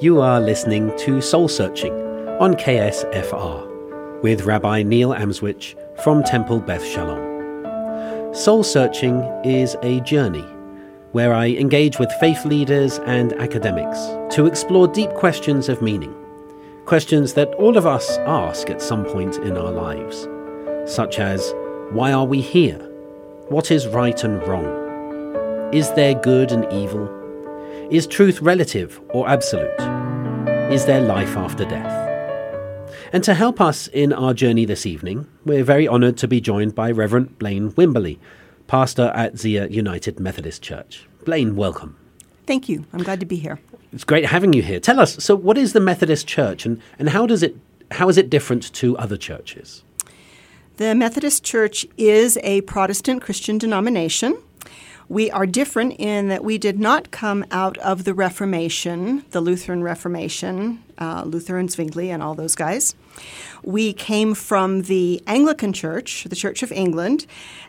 You are listening to Soul Searching on KSFR with Rabbi Neil Amswych from Temple Beth Shalom. Soul Searching is a journey where I engage with faith leaders and academics to explore deep questions of meaning, questions that all of us ask at some point in our lives, such as why are we here? What is right and wrong? Is there good and evil? Is truth relative or absolute? Is there life after death? And to help us in our journey this evening, we're very honoured to be joined by Reverend Blaine Wimberly, pastor at Zia United Methodist Church. Blaine, welcome. Thank you. I'm glad to be here. It's great having you here. Tell us, so what is the Methodist Church and, and how does it how is it different to other churches? The Methodist Church is a Protestant Christian denomination. We are different in that we did not come out of the Reformation, the Lutheran Reformation, uh, Luther and Zwingli and all those guys. We came from the Anglican Church, the Church of England,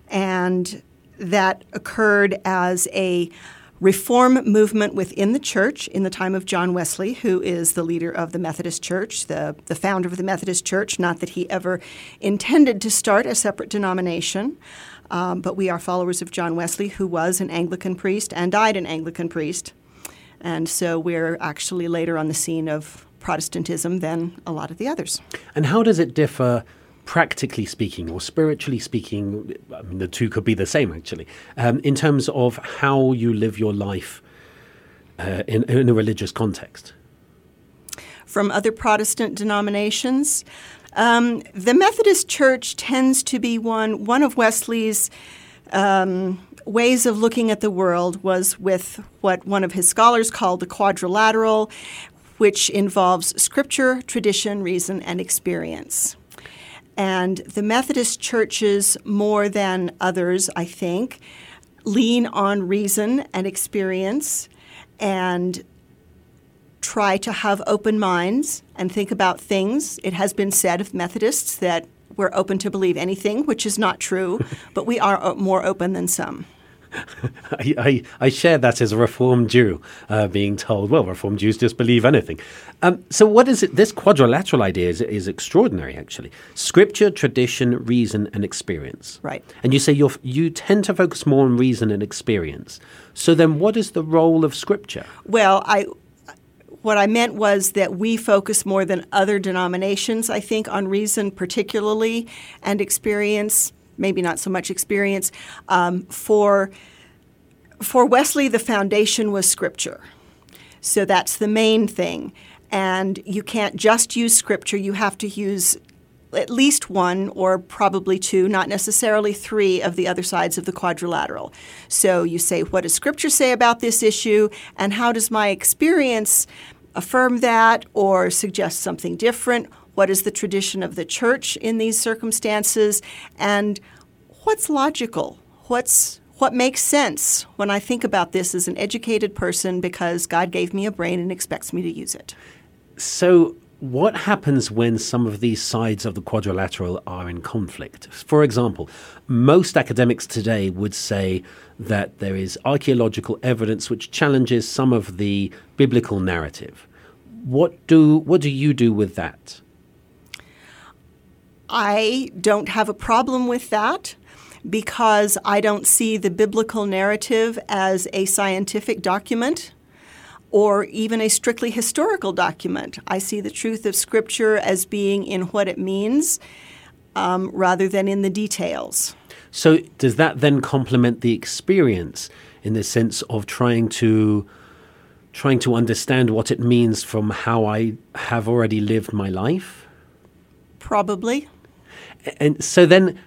and that occurred as a reform movement within the church in the time of John Wesley, who is the leader of the Methodist Church, the, the founder of the Methodist Church. Not that he ever intended to start a separate denomination, um, but we are followers of John Wesley, who was an Anglican priest and died an Anglican priest. And so we're actually later on the scene of Protestantism than a lot of the others. And how does it differ? practically speaking or spiritually speaking, I mean, the two could be the same actually, um, in terms of how you live your life uh, in, in a religious context? From other Protestant denominations, um, the Methodist Church tends to be one, one of Wesley's. Um, ways of looking at the world was with what one of his scholars called the quadrilateral, which involves scripture, tradition, reason, and experience. And the Methodist churches, more than others, I think, lean on reason and experience and try to have open minds and think about things. It has been said of Methodists that we're open to believe anything, which is not true, but we are more open than some. I, I, I, share that as a Reformed Jew, uh, being told, well, Reformed Jews just believe anything. Um, so, what is it? This quadrilateral idea is, is extraordinary, actually. Scripture, tradition, reason, and experience. Right. And you say you you tend to focus more on reason and experience. So, then what is the role of Scripture? Well, I. What I meant was that we focus more than other denominations, I think, on reason particularly and experience maybe not so much experience. Um, for for Wesley, the foundation was Scripture, so that's the main thing. And you can't just use Scripture; you have to use at least one or probably two, not necessarily three, of the other sides of the quadrilateral. So you say, what does Scripture say about this issue, and how does my experience affirm that or suggest something different? What is the tradition of the church in these circumstances? And what's logical? What's what makes sense when I think about this as an educated person because God gave me a brain and expects me to use it. So, what happens when some of these sides of the quadrilateral are in conflict? For example, most academics today would say that there is archaeological evidence which challenges some of the biblical narrative. What do what do you do with that? I don't have a problem with that because I don't see the biblical narrative as a scientific document or even a strictly historical document. I see the truth of Scripture as being in what it means um, rather than in the details. So, does that then complement the experience in the sense of trying to? trying to understand what it means from how I have already lived my life? Probably and so then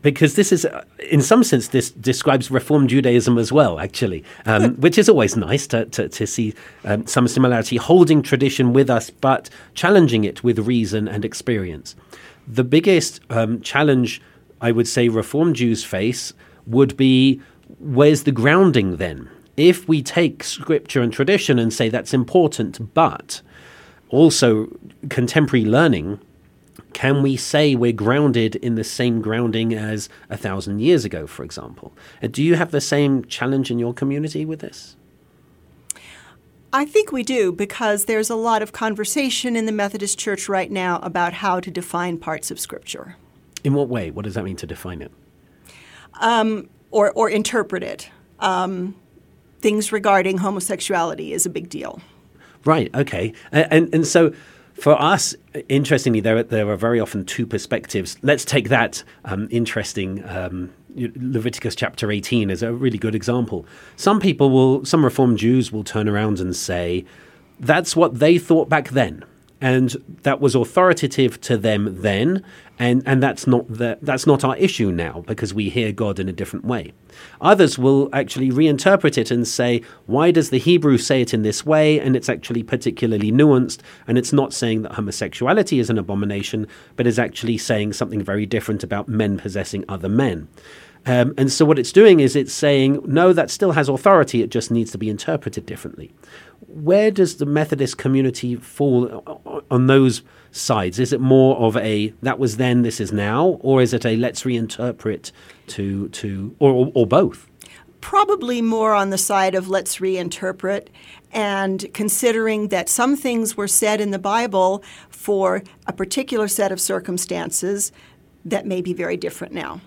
because this is, in some sense, this describes Reform Judaism as well, actually, um, which is always nice to, to, to see um, some similarity, holding tradition with us, but challenging it with reason and experience. The biggest um, challenge, I would say, Reform Jews face would be where's the grounding then? If we take scripture and tradition and say that's important, but also contemporary learning can we say we're grounded in the same grounding as a thousand years ago, for example? Uh, do you have the same challenge in your community with this? I think we do because there's a lot of conversation in the Methodist Church right now about how to define parts of Scripture. In what way? What does that mean to define it? Um, or, or interpret it. Um, things regarding homosexuality is a big deal. Right. Okay. And and, and so for us, interestingly, there there are very often two perspectives. Let's take that um, interesting. Um, Leviticus chapter 18 is a really good example. Some people will, some Reformed Jews will turn around and say, that's what they thought back then and that was authoritative to them then and and that's not the, that's not our issue now because we hear God in a different way. Others will actually reinterpret it and say why does the Hebrew say it in this way? And it's actually particularly nuanced and it's not saying that homosexuality is an abomination but is actually saying something very different about men possessing other men um, and so what it's doing is it's saying, no, that still has authority, it just needs to be interpreted differently where does the Methodist community fall on those sides? Is it more of a that was then, this is now, or is it a let's reinterpret to to or, or, or both? Probably more on the side of let's reinterpret and considering that some things were said in the Bible for a particular set of circumstances that may be very different now.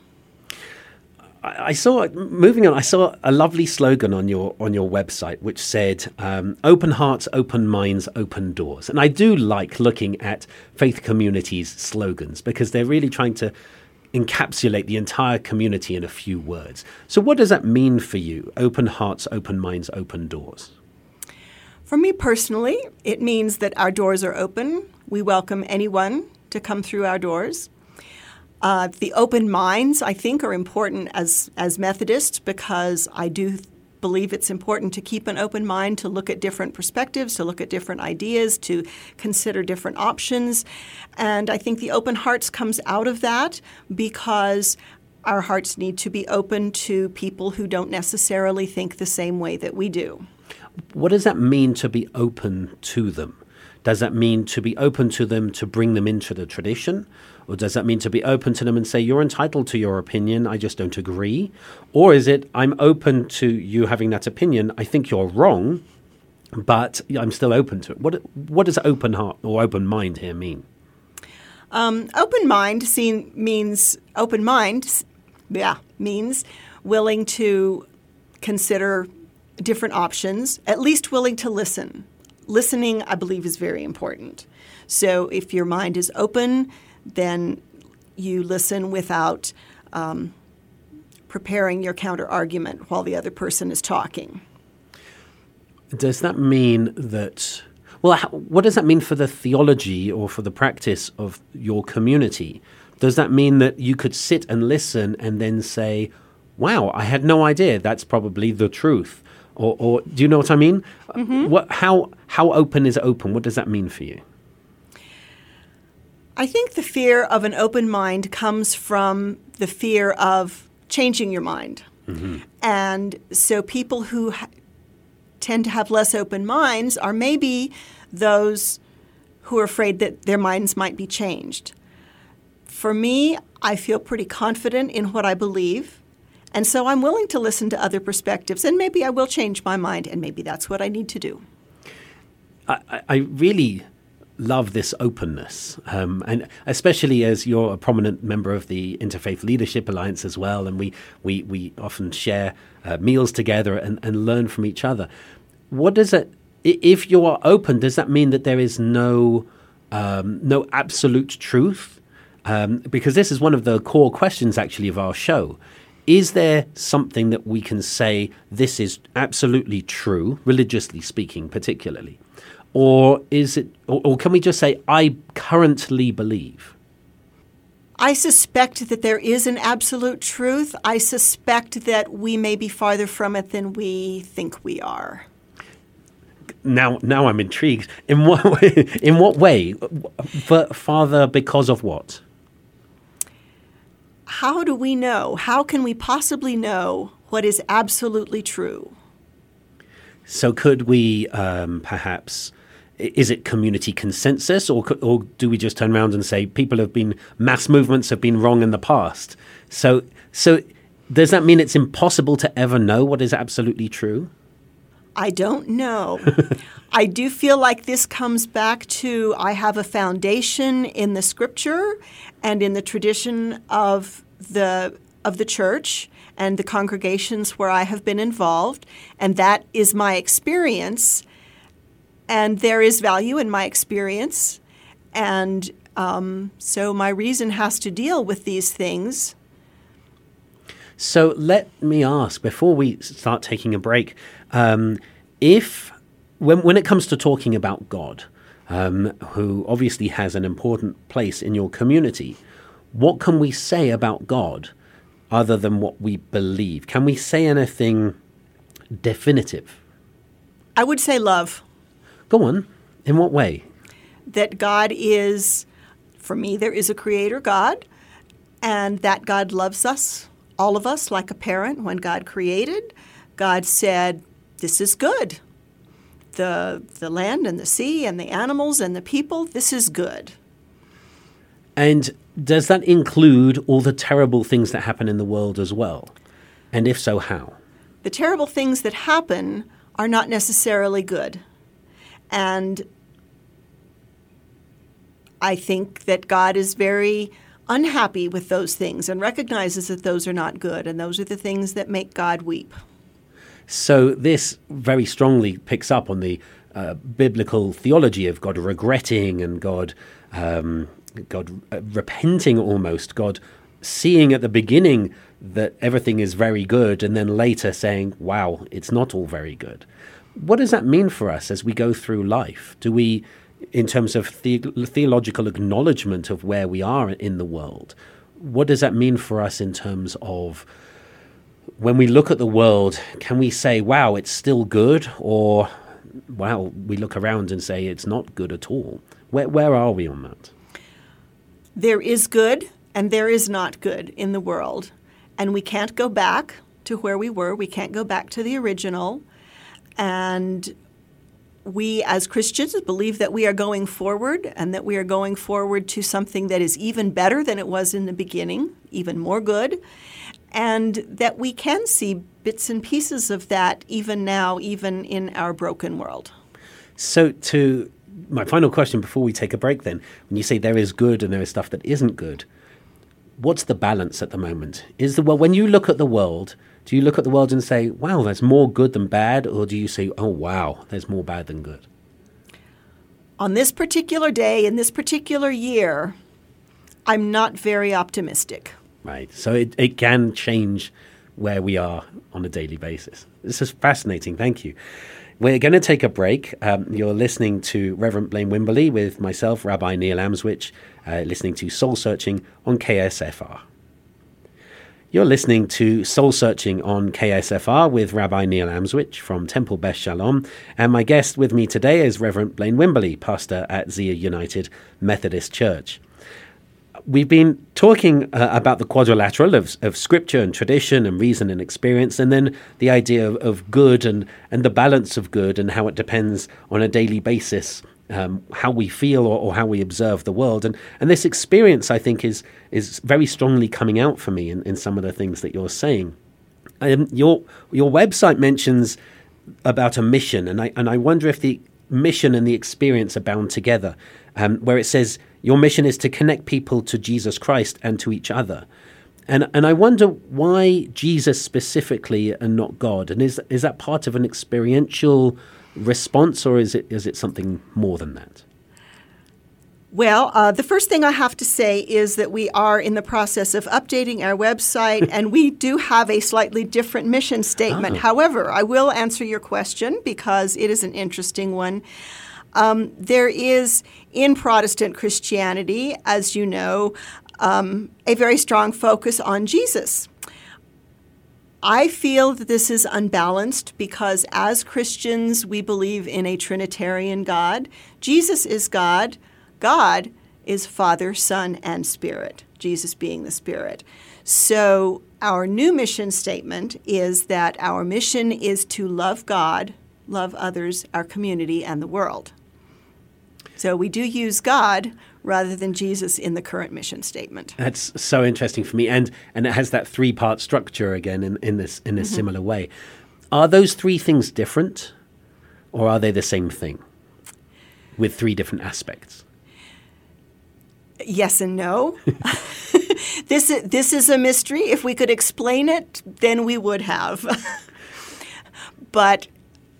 I saw moving on. I saw a lovely slogan on your on your website which said um, "Open hearts, open minds, open doors." And I do like looking at faith communities' slogans because they're really trying to encapsulate the entire community in a few words. So, what does that mean for you? Open hearts, open minds, open doors. For me personally, it means that our doors are open. We welcome anyone to come through our doors. Uh, the open minds, I think, are important as, as Methodists because I do believe it's important to keep an open mind to look at different perspectives, to look at different ideas, to consider different options. And I think the open hearts comes out of that because our hearts need to be open to people who don't necessarily think the same way that we do. What does that mean to be open to them? Does that mean to be open to them to bring them into the tradition? Or does that mean to be open to them and say, you're entitled to your opinion, I just don't agree? Or is it, I'm open to you having that opinion, I think you're wrong, but I'm still open to it? What, what does open heart or open mind here mean? Um, open mind seen, means, open mind, yeah, means willing to consider different options, at least willing to listen. Listening, I believe, is very important. So if your mind is open, then you listen without um, preparing your counter argument while the other person is talking. Does that mean that? Well, what does that mean for the theology or for the practice of your community? Does that mean that you could sit and listen and then say, "Wow, I had no idea. That's probably the truth," or, or do you know what I mean? Mm-hmm. What? How? How open is open? What does that mean for you? I think the fear of an open mind comes from the fear of changing your mind. Mm-hmm. And so people who ha- tend to have less open minds are maybe those who are afraid that their minds might be changed. For me, I feel pretty confident in what I believe. And so I'm willing to listen to other perspectives, and maybe I will change my mind, and maybe that's what I need to do. I, I really love this openness, um, and especially as you're a prominent member of the Interfaith Leadership Alliance as well, and we we we often share uh, meals together and, and learn from each other. What does it? If you are open, does that mean that there is no um, no absolute truth? Um, because this is one of the core questions actually of our show. Is there something that we can say this is absolutely true, religiously speaking, particularly? Or is it, or, or can we just say, I currently believe? I suspect that there is an absolute truth. I suspect that we may be farther from it than we think we are. Now, now I'm intrigued. In what way? In what way? Father, because of what? How do we know? How can we possibly know what is absolutely true? So, could we um, perhaps is it community consensus or or do we just turn around and say people have been mass movements have been wrong in the past so so does that mean it's impossible to ever know what is absolutely true I don't know. I do feel like this comes back to I have a foundation in the scripture and in the tradition of the of the church and the congregations where I have been involved, and that is my experience. And there is value in my experience, and um, so my reason has to deal with these things. So let me ask before we start taking a break, um, if when when it comes to talking about God, um, who obviously has an important place in your community, what can we say about God other than what we believe? Can we say anything definitive? I would say love. Go on. In what way? That God is, for me, there is a creator God, and that God loves us, all of us, like a parent. When God created, God said, This is good. The, the land and the sea and the animals and the people, this is good. And does that include all the terrible things that happen in the world as well? And if so, how? The terrible things that happen are not necessarily good. And I think that God is very unhappy with those things and recognizes that those are not good, and those are the things that make God weep. So this very strongly picks up on the uh, biblical theology of God regretting and God, um, God uh, repenting almost, God seeing at the beginning that everything is very good, and then later saying, "Wow, it's not all very good." What does that mean for us as we go through life? Do we, in terms of the- theological acknowledgement of where we are in the world, what does that mean for us in terms of when we look at the world, can we say, wow, it's still good? Or, wow, we look around and say it's not good at all? Where, where are we on that? There is good and there is not good in the world. And we can't go back to where we were. We can't go back to the original. And we, as Christians, believe that we are going forward and that we are going forward to something that is even better than it was in the beginning, even more good, and that we can see bits and pieces of that even now, even in our broken world. So, to my final question before we take a break, then, when you say there is good and there is stuff that isn't good, what's the balance at the moment? Is the well, when you look at the world, do you look at the world and say, "Wow, there's more good than bad," or do you say, "Oh, wow, there's more bad than good"? On this particular day, in this particular year, I'm not very optimistic. Right. So it, it can change where we are on a daily basis. This is fascinating. Thank you. We're going to take a break. Um, you're listening to Reverend Blaine Wimberly with myself, Rabbi Neil Amswych, uh, listening to Soul Searching on KSFR. You're listening to Soul Searching on KSFR with Rabbi Neil Amswych from Temple Beth Shalom, and my guest with me today is Reverend Blaine Wimberly, pastor at Zia United Methodist Church we've been talking uh, about the quadrilateral of, of scripture and tradition and reason and experience, and then the idea of, of good and, and the balance of good and how it depends on a daily basis. Um, how we feel or, or, how we observe the world, and and this experience, I think, is is very strongly coming out for me in, in some of the things that you're saying. Um, your your website mentions about a mission, and I and I wonder if the mission and the experience are bound together, um, where it says your mission is to connect people to Jesus Christ and to each other. And and I wonder why Jesus specifically and not God. And is is that part of an experiential response or is it is it something more than that? Well, uh, the first thing I have to say is that we are in the process of updating our website, and we do have a slightly different mission statement. Ah. However, I will answer your question because it is an interesting one. Um, there is in Protestant Christianity, as you know, um, a very strong focus on Jesus. I feel that this is unbalanced because as Christians, we believe in a Trinitarian God. Jesus is God, God is Father, Son, and Spirit, Jesus being the Spirit. So, our new mission statement is that our mission is to love God, love others, our community, and the world. So we do use God rather than Jesus in the current mission statement. That's so interesting for me, and and it has that three part structure again in, in this in a similar way. Are those three things different, or are they the same thing with three different aspects? Yes and no. this is, this is a mystery. If we could explain it, then we would have. but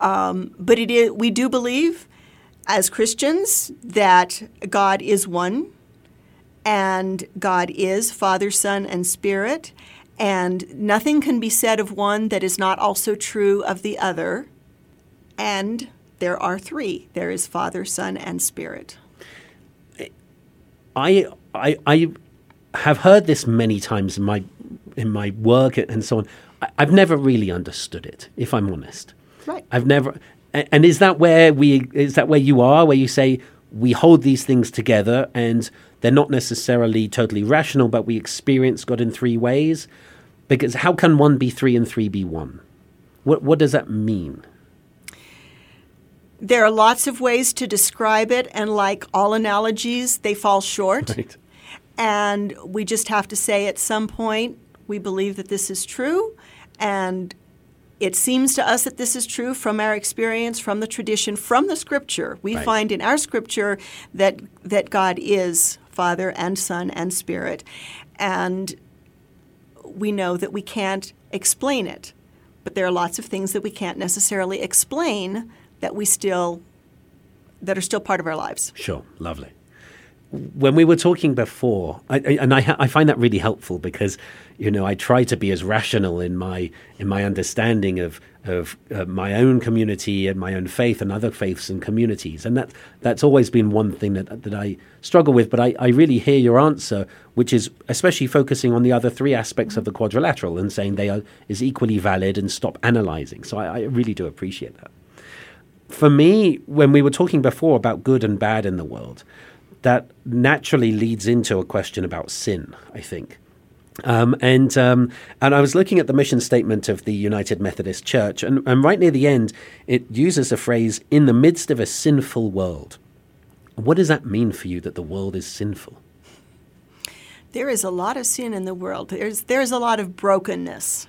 um, but it is, we do believe as Christians that God is one, and God is Father, Son, and Spirit, and nothing can be said of one that is not also true of the other. And there are three there is Father, Son, and Spirit. I, I, I have heard this many times in my, in my work and so on. I've never really understood it, if I'm honest. Right. I've never. And is that where we? Is that where you are? Where you say we hold these things together, and they're not necessarily totally rational, but we experience God in three ways. Because how can one be three and three be one? What What does that mean? There are lots of ways to describe it, and like all analogies, they fall short. Right. And we just have to say at some point, we believe that this is true, and it seems to us that this is true from our experience, from the tradition, from the scripture. We Right. find in our scripture that that God is Father and Son and Spirit, and we know that we can't explain it. But there are lots of things that we can't necessarily explain that we still that are still part of our lives. Sure, lovely. When we were talking before, I, I, and I, I find that really helpful because, you know, I try to be as rational in my in my understanding of of uh, my own community and my own faith and other faiths and communities, and that that's always been one thing that that I struggle with. But I, I really hear your answer, which is especially focusing on the other three aspects of the quadrilateral and saying they are is equally valid and stop analyzing. So I, I really do appreciate that for me, when we were talking before about good and bad in the world, that naturally leads into a question about sin, I think. Um, and um, and I was looking at the mission statement of the United Methodist Church, and, and right near the end, it uses a phrase "in the midst of a sinful world." What does that mean for you that the world is sinful? There is a lot of sin in the world. There's there's a lot of brokenness.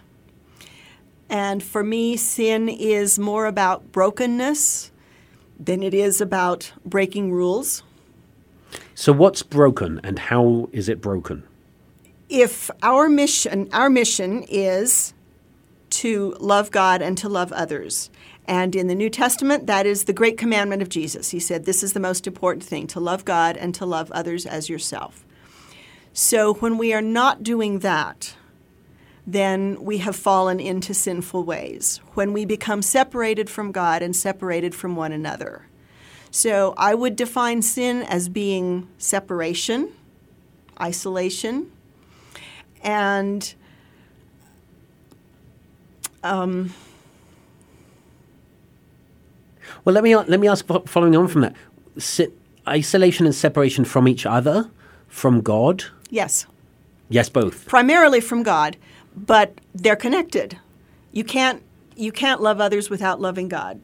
And for me, sin is more about brokenness than it is about breaking rules. So, what's broken, and how is it broken? If our mission our mission is to love God and to love others. And in the New Testament, that is the great commandment of Jesus. He said, This is the most important thing to love God and to love others as yourself. So when we are not doing that, then we have fallen into sinful ways. When we become separated from God and separated from one another. So I would define sin as being separation, isolation, and um, Well, let me let me ask. Following on from that, si- isolation and separation from each other, from God. yes, Yes, both. primarily from God, but they're connected. You can't you can't love others without loving God,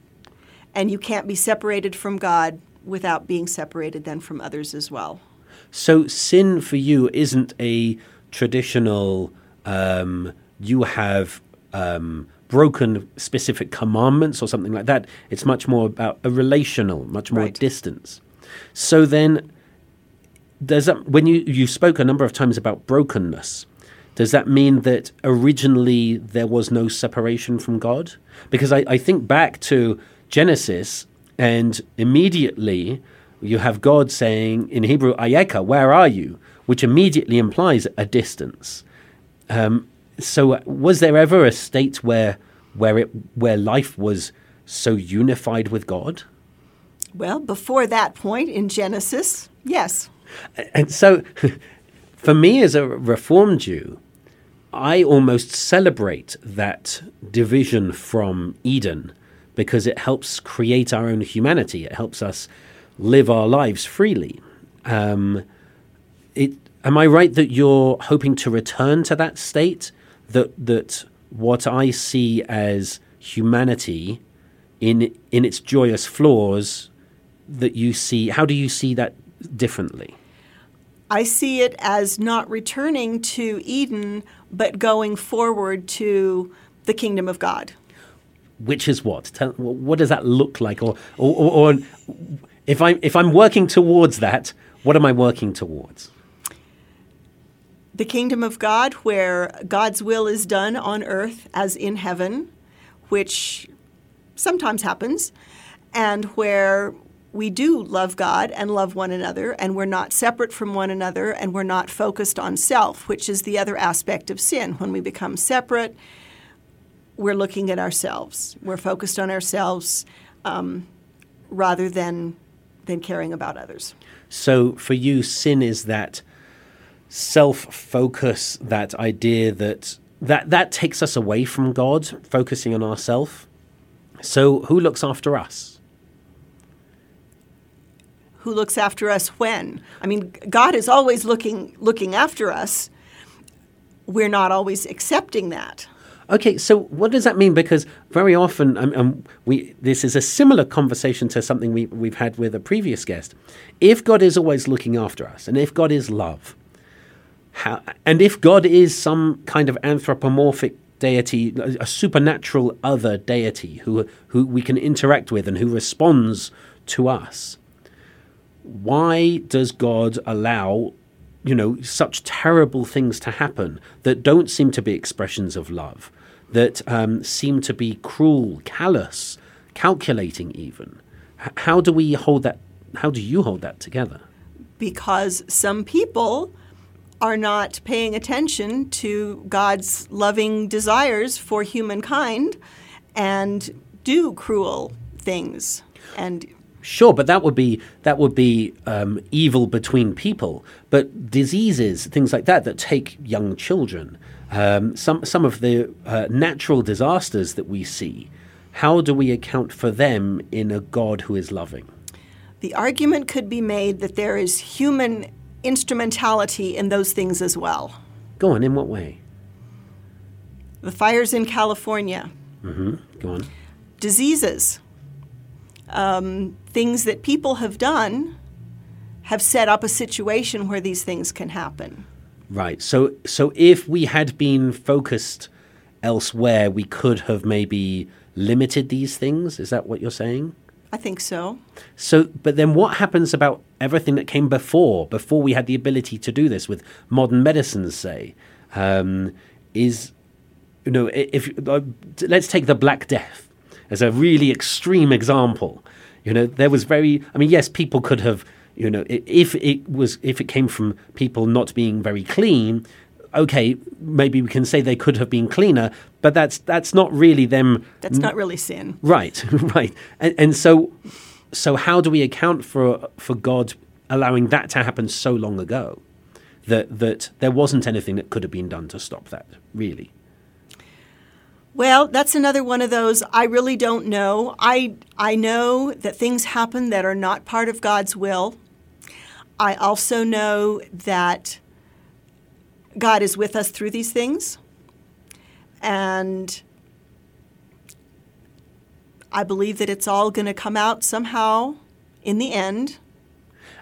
and you can't be separated from God without being separated then from others as well. So sin for you isn't a traditional. Um, you have um, broken specific commandments or something like that. It's much more about a relational, much more Right. distance. So then, does that when you you spoke a number of times about brokenness? Does that mean that originally there was no separation from God? Because I, I think back to Genesis, and immediately you have God saying in Hebrew, Ayeka, where are you? Which immediately implies a distance. Um, so, was there ever a state where where it where life was so unified with God? Well, before that point in Genesis, yes. And so, for me as a Reformed Jew, I almost celebrate that division from Eden because it helps create our own humanity. It helps us live our lives freely. Um, it, am I right that you're hoping to return to that state? That that what I see as humanity in in its joyous flaws, that you see. How do you see that differently? I see it as not returning to Eden, but going forward to the kingdom of God. Which is what? Tell, what does that look like? Or, or, or, or if I'm if I'm working towards that, what am I working towards? The kingdom of God, where God's will is done on earth as in heaven, which sometimes happens, and where we do love God and love one another, and we're not separate from one another, and we're not focused on self, which is the other aspect of sin. When we become separate, we're looking at ourselves. We're focused on ourselves um, rather than than caring about others. So, for you, sin is that self focus, that idea that that that takes us away from God, focusing on ourselves. So, who looks after us? Who looks after us when? I mean, God is always looking looking after us. We're not always accepting that. Okay, so what does that mean? Because very often, um, um, we this is a similar conversation to something we, we've had with a previous guest. If God is always looking after us, and if God is love, how, and if God is some kind of anthropomorphic deity, a supernatural other deity who who we can interact with and who responds to us, why does God allow you know, such terrible things to happen that don't seem to be expressions of love, that um, seem to be cruel, callous, calculating even. H- how do we hold that? How do you hold that together? Because some people are not paying attention to God's loving desires for humankind and do cruel things and Sure, but that would be that would be um, evil between people. But diseases, things like that, that take young children, um, some some of the uh, natural disasters that we see, how do we account for them in a God who is loving? The argument could be made that there is human instrumentality in those things as well. Go on. In what way? The fires in California. Mm-hmm. Go on. Diseases um, things that people have done have set up a situation where these things can happen. Right. So so if we had been focused elsewhere, we could have maybe limited these things. Is that what you're saying? I think so. So, but then what happens about everything that came before, before we had the ability to do this with modern medicines, say, um, is, you know, if uh, let's take the Black Death as a really extreme example. You know, there was very, I mean, yes, people could have, you know, if it was, if it came from people not being very clean, okay, maybe we can say they could have been cleaner, but that's that's not really them. That's not really sin, right? Right, and, and so, so how do we account for for God allowing that to happen so long ago? That that there wasn't anything that could have been done to stop that, really. Well, that's another one of those I really don't know. I I know that things happen that are not part of God's will. I also know that God is with us through these things. And I believe that it's all going to come out somehow in the end.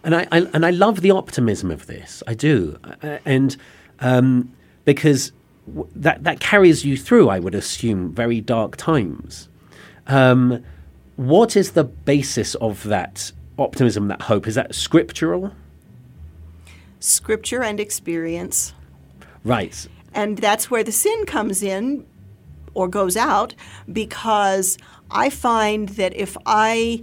And I, I, and I love the optimism of this. I do. And um, because that that carries you through, I would assume, very dark times. Um, what is the basis of that optimism, that hope? Is that scriptural? Scripture and experience. Right. And that's where the sin comes in or goes out because I find that if I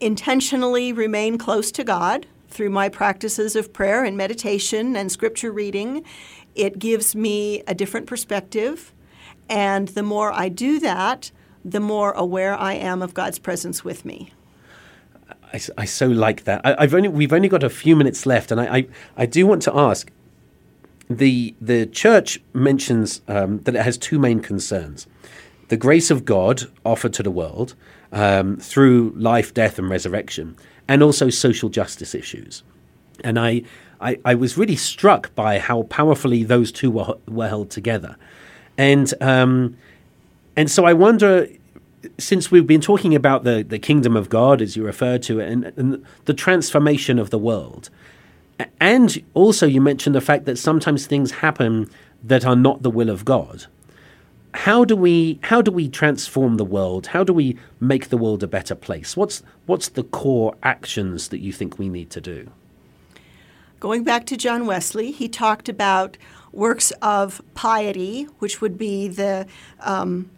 intentionally remain close to God through my practices of prayer and meditation and scripture reading, it gives me a different perspective. And the more I do that, the more aware I am of God's presence with me. I, I so like that. I, have only we've only got a few minutes left, and I, I, I do want to ask. The the church mentions um, that it has two main concerns: the grace of God offered to the world um, through life, death, and resurrection, and also social justice issues. And I I, I was really struck by how powerfully those two were, were held together. And, um, and so I wonder, since we've been talking about the, the kingdom of God, as you referred to it, and, and the transformation of the world, and also you mentioned the fact that sometimes things happen that are not the will of God. how do we how do we transform the world? How do we make the world a better place? What's what's the core actions that you think we need to do? Going back to John Wesley, he talked about works of piety, which would be the um,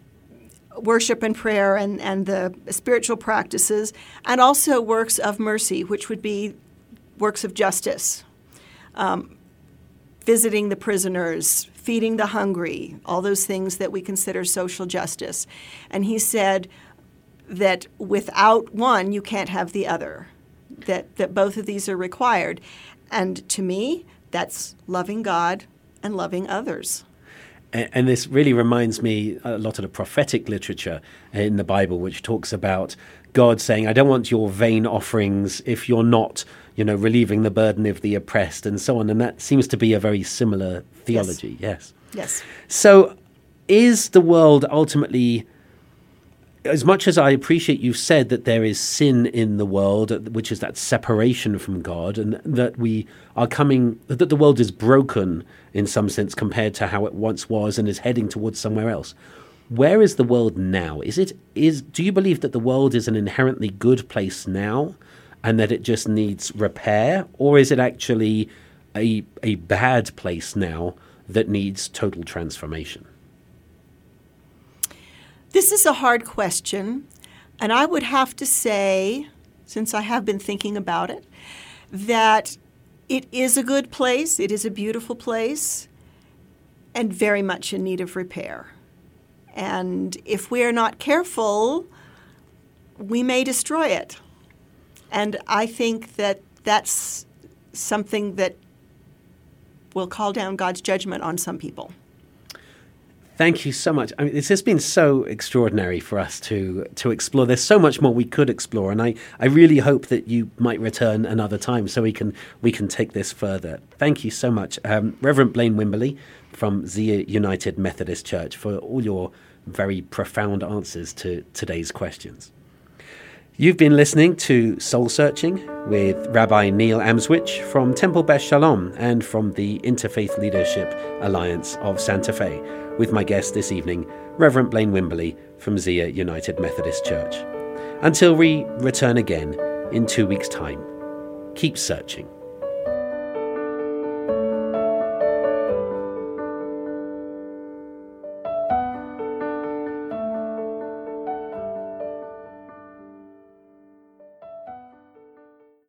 worship and prayer and, and the spiritual practices, and also works of mercy, which would be works of justice. Um, visiting the prisoners, feeding the hungry, all those things that we consider social justice. And he said that without one, you can't have the other, that, that both of these are required. And to me, that's loving God and loving others. And this really reminds me a lot of the prophetic literature in the Bible, which talks about God saying, I don't want your vain offerings if you're not, you know, relieving the burden of the oppressed and so on. And that seems to be a very similar theology. Yes. Yes. So is the world ultimately as much as I appreciate you've said that there is sin in the world, which is that separation from God, and that we are coming, that the world is broken in some sense compared to how it once was and is heading towards somewhere else. Where is the world now? Is it is? Do you believe that the world is an inherently good place now, and that it just needs repair, or is it actually a a bad place now that needs total transformation? This is a hard question, and I would have to say, since I have been thinking about it, that it is a good place, it is a beautiful place, and very much in need of repair. And if we are not careful, we may destroy it. And I think that that's something that will call down God's judgment on some people. Thank you so much. I mean, this has been so extraordinary for us to to explore. There's so much more we could explore, and I, I really hope that you might return another time so we can we can take this further. Thank you so much, um, Reverend Blaine Wimberly from Zia United Methodist Church, for all your very profound answers to today's questions. You've been listening to Soul Searching with Rabbi Neil Amswych from Temple Beth Shalom and from the Interfaith Leadership Alliance of Santa Fe with my guest this evening, Reverend Blaine Wimberly from Zia United Methodist Church. Until we return again in two weeks' time, keep searching.